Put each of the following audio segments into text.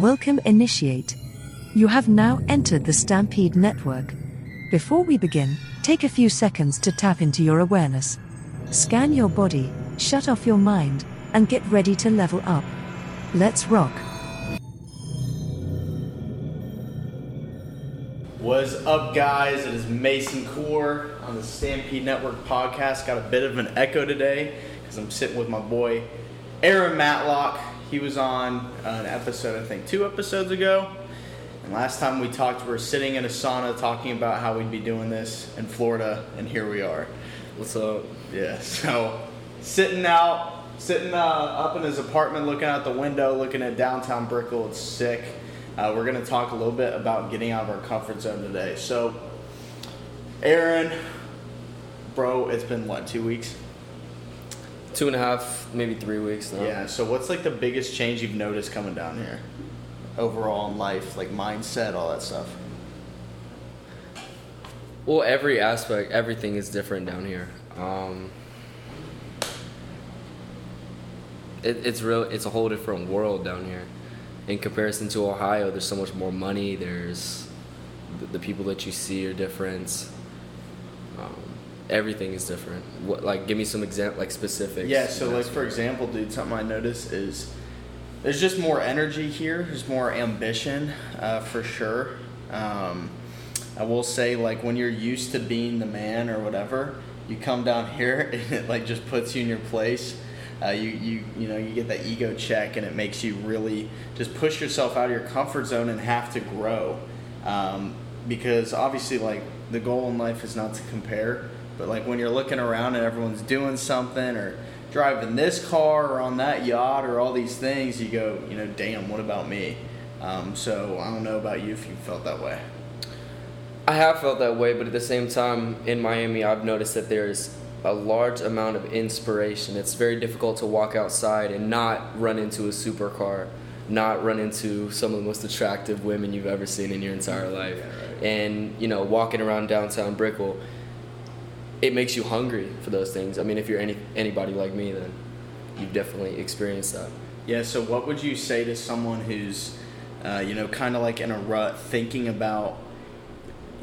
Welcome Initiate. You have now entered the Stampede Network. Before we begin, take a few seconds to tap into your awareness. Scan your body, shut off your mind, and get ready to level up. Let's rock. What's up, guys? It is Mason Kuhr on the Stampede Network podcast. Got a bit of an echo today because I'm sitting with my boy Aaron Matlock. He was on an episode, I think, two episodes ago. And last time we talked, we were sitting in a sauna talking about how we'd be doing this in Florida, and here we are. What's up? Yeah, so sitting out, sitting uh, up in his apartment, looking out the window, looking at downtown Brickell. It's sick. Uh, we're going to talk a little bit about getting out of our comfort zone today. So, Aaron, bro, it's been what, two weeks? Two and a half, maybe three weeks now. Yeah, so what's like the biggest change you've noticed coming down here? Overall in life, like mindset, all that stuff. Well, every aspect, everything is different down here. Um, it, it's real. It's a whole different world down here. In comparison to Ohio, there's so much more money. There's the, the people that you see are different. Um, everything is different. What like give me some example like specifics. Yeah, so like for example, dude, something I noticed is there's just more energy here. There's more ambition, uh, for sure. Um, I will say, like when you're used to being the man or whatever, you come down here and it like just puts you in your place. Uh, you you you know you get that ego check and it makes you really just push yourself out of your comfort zone and have to grow. Um, because obviously, like the goal in life is not to compare, but like when you're looking around and everyone's doing something or driving this car or on that yacht or all these things, you go, you know, damn, what about me? Um, so I don't know about you if you felt that way. I have felt that way, but at the same time, in Miami, I've noticed that there's a large amount of inspiration. It's very difficult to walk outside and not run into a supercar, not run into some of the most attractive women you've ever seen in your entire life. Yeah, right. And, you know, walking around downtown Brickell, it makes you hungry for those things. I mean, if you're any anybody like me, then you've definitely experienced that. Yeah. So what would you say to someone who's, uh, you know, kind of like in a rut, thinking about,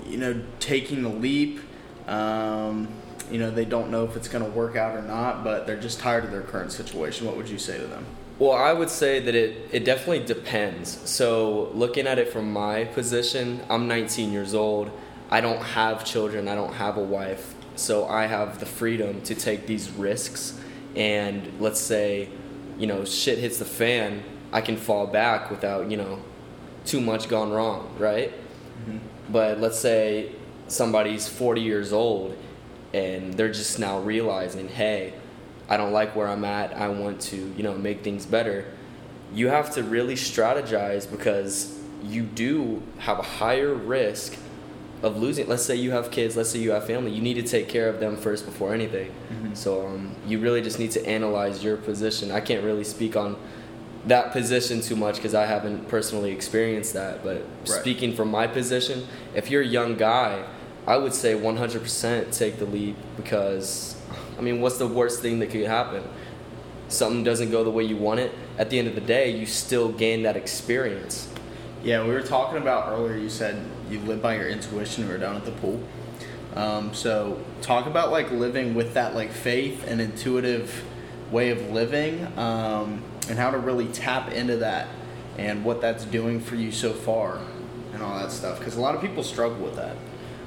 you know, taking the leap? Um, you know, they don't know if it's going to work out or not, but they're just tired of their current situation. What would you say to them? Well, I would say that it, it definitely depends. So, looking at it from my position, I'm 19 years old. I don't have children, I don't have a wife. So, I have the freedom to take these risks. And let's say, you know, shit hits the fan, I can fall back without, you know, too much gone wrong, right? Mm-hmm. But let's say somebody's 40 years old and they're just now realizing, hey, I don't like where I'm at. I want to, you know, make things better. You have to really strategize because you do have a higher risk of losing. Let's say you have kids. Let's say you have family. You need to take care of them first before anything. So um, you really just need to analyze your position. I can't really speak on that position too much because I haven't personally experienced that. But Right. speaking from my position, if you're a young guy, I would say 100% take the leap because, I mean, what's the worst thing that could happen? Something doesn't go the way you want it. At the end of the day, you still gain that experience. Yeah, we were talking about earlier. You said you live by your intuition. We were down at the pool. Um, so talk about like living with that like faith and intuitive way of living, um, and how to really tap into that, and what that's doing for you so far, and all that stuff. Because a lot of people struggle with that.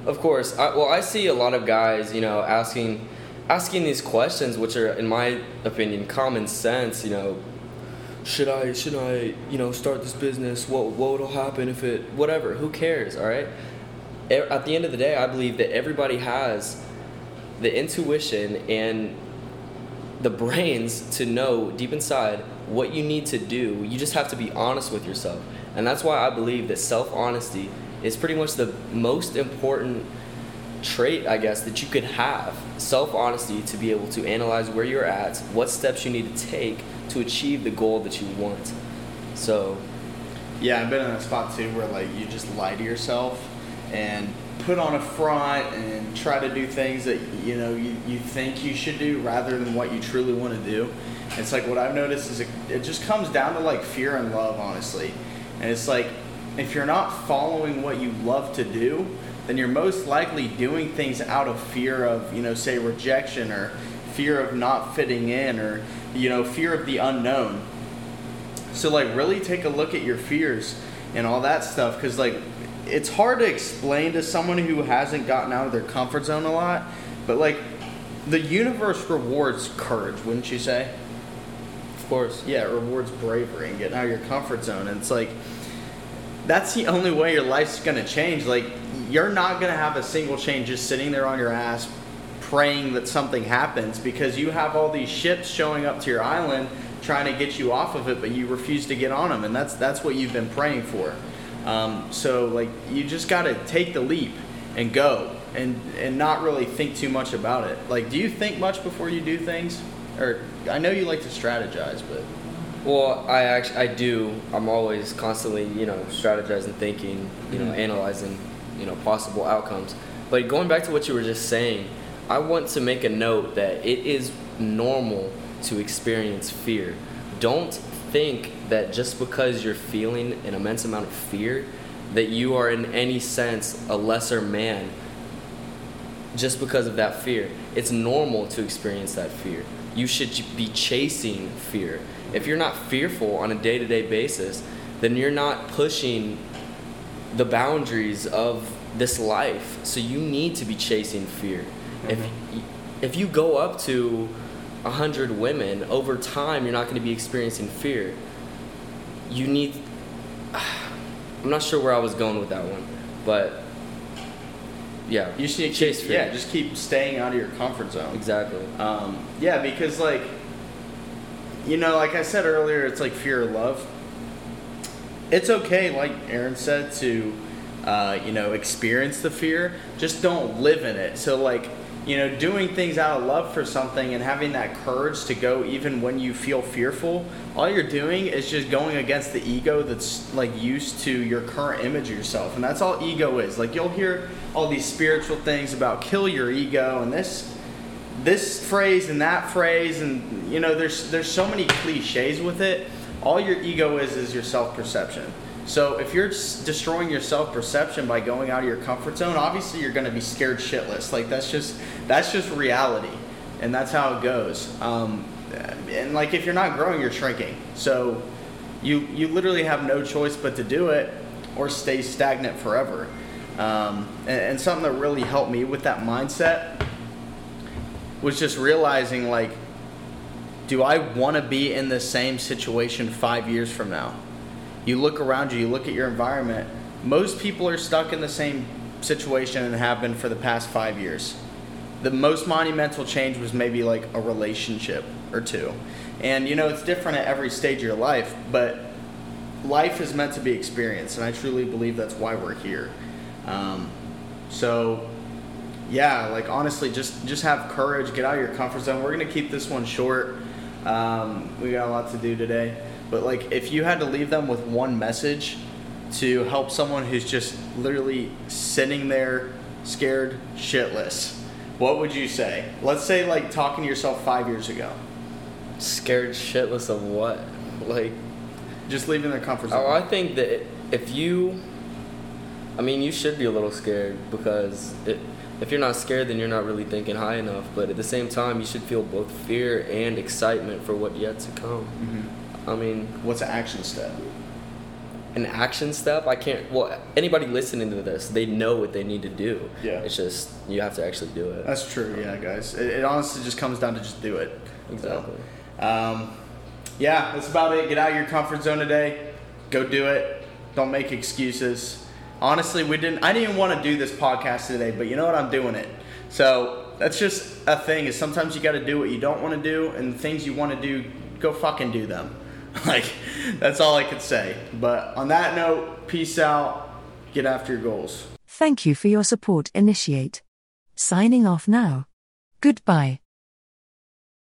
Of course. I, well, I see a lot of guys, you know, asking asking these questions, which are, in my opinion, common sense. You know, should I should I you know start this business? What what will happen if it whatever? Who cares? All right. At the end of the day, I believe that everybody has the intuition and the brains to know deep inside what you need to do. You just have to be honest with yourself. And that's why I believe that self honesty is pretty much the most important trait, I guess, that you could have. Self honesty to be able to analyze where you're at, what steps you need to take to achieve the goal that you want. So, Yeah, I've been in a spot too where like you just lie to yourself and put on a front and try to do things that you know you, you think you should do rather than what you truly want to do. It's like what I've noticed is it, it just comes down to like fear and love, honestly. And it's like, if you're not following what you love to do, then you're most likely doing things out of fear of, you know, say rejection or fear of not fitting in or, you know, fear of the unknown. So, like, really take a look at your fears and all that stuff because, like, it's hard to explain to someone who hasn't gotten out of their comfort zone a lot, but, like, the universe rewards courage, wouldn't you say? Of course. Yeah, it rewards bravery and getting out of your comfort zone. And it's like, that's the only way your life's gonna change. Like, you're not gonna have a single change just sitting there on your ass praying that something happens because you have all these ships showing up to your island trying to get you off of it, but you refuse to get on them, and that's that's what you've been praying for. Um, so like, you just gotta take the leap and go, and and not really think too much about it. Like, do you think much before you do things? Or I know you like to strategize, but Well, I actually I do. I'm always constantly, you know, strategizing, thinking, you know, Mhm. analyzing, you know, possible outcomes. But going back to what you were just saying, I want to make a note that it is normal to experience fear. Don't think that just because you're feeling an immense amount of fear that you are in any sense a lesser man just because of that fear. It's normal to experience that fear. You should be chasing fear. If you're not fearful on a day to day basis, then you're not pushing the boundaries of this life. So you need to be chasing fear. If, y- if you go up to a hundred women, over time you're not going to be experiencing fear. You need. I'm not sure where I was going with that one, but yeah, you just need to chase keep, fear. yeah, just keep staying out of your comfort zone. exactly. Um, yeah, because like, you know, like I said earlier, it's like fear of love. It's okay, like Aaron said, to, uh, you know, experience the fear. Just don't live in it. So like, you know, doing things out of love for something and having that courage to go even when you feel fearful. All you're doing is just going against the ego that's like used to your current image of yourself, and that's all ego is. Like you'll hear all these spiritual things about kill your ego and this this phrase and that phrase and you know there's there's so many cliches with it. All your ego is is your self-perception. So if you're destroying your self-perception by going out of your comfort zone obviously you're going to be scared shitless. Like that's just that's just reality and that's how it goes. Um, and like if you're not growing you're shrinking. So you you literally have no choice but to do it or stay stagnant forever. Um, and, and something that really helped me with that mindset was just realizing like do i want to be in the same situation five years from now? You look around you you look at your environment most people are stuck in the same situation and have been for the past five years. The most monumental change was maybe like a relationship or two. And you know it's different at every stage of your life but life is meant to be experienced and i truly believe that's why we're here. Um, so yeah like honestly just just have courage get out of your comfort zone. We're gonna keep this one short. Um, we got a lot to do today. But like if you had to leave them with one message to help someone who's just literally sitting there scared shitless what would you say? Let's say like talking to yourself five years ago. Scared shitless of what? Like, just leaving their comfort zone. Oh, I think that if you, I mean, you should be a little scared because it, if you're not scared, then you're not really thinking high enough. But at the same time, you should feel both fear and excitement for what yet to come. Mhm. I mean, what's an action step an action step, I can't. Well, anybody listening to this, they know what they need to do. Yeah. It's just you have to actually do it. That's true, yeah, guys. It, it honestly just comes down to just do it. Exactly. So, um, yeah, that's about it. Get out of your comfort zone today. Go do it. Don't make excuses. Honestly, we didn't. I didn't even want to do this podcast today, but you know what? I'm doing it. So that's just a thing. Is sometimes you got to do what you don't want to do, and the things you want to do, go fucking do them. like that's all I could say. But on that note, peace out. Get after your goals. Thank you for your support, Initiate. Signing off now. Goodbye.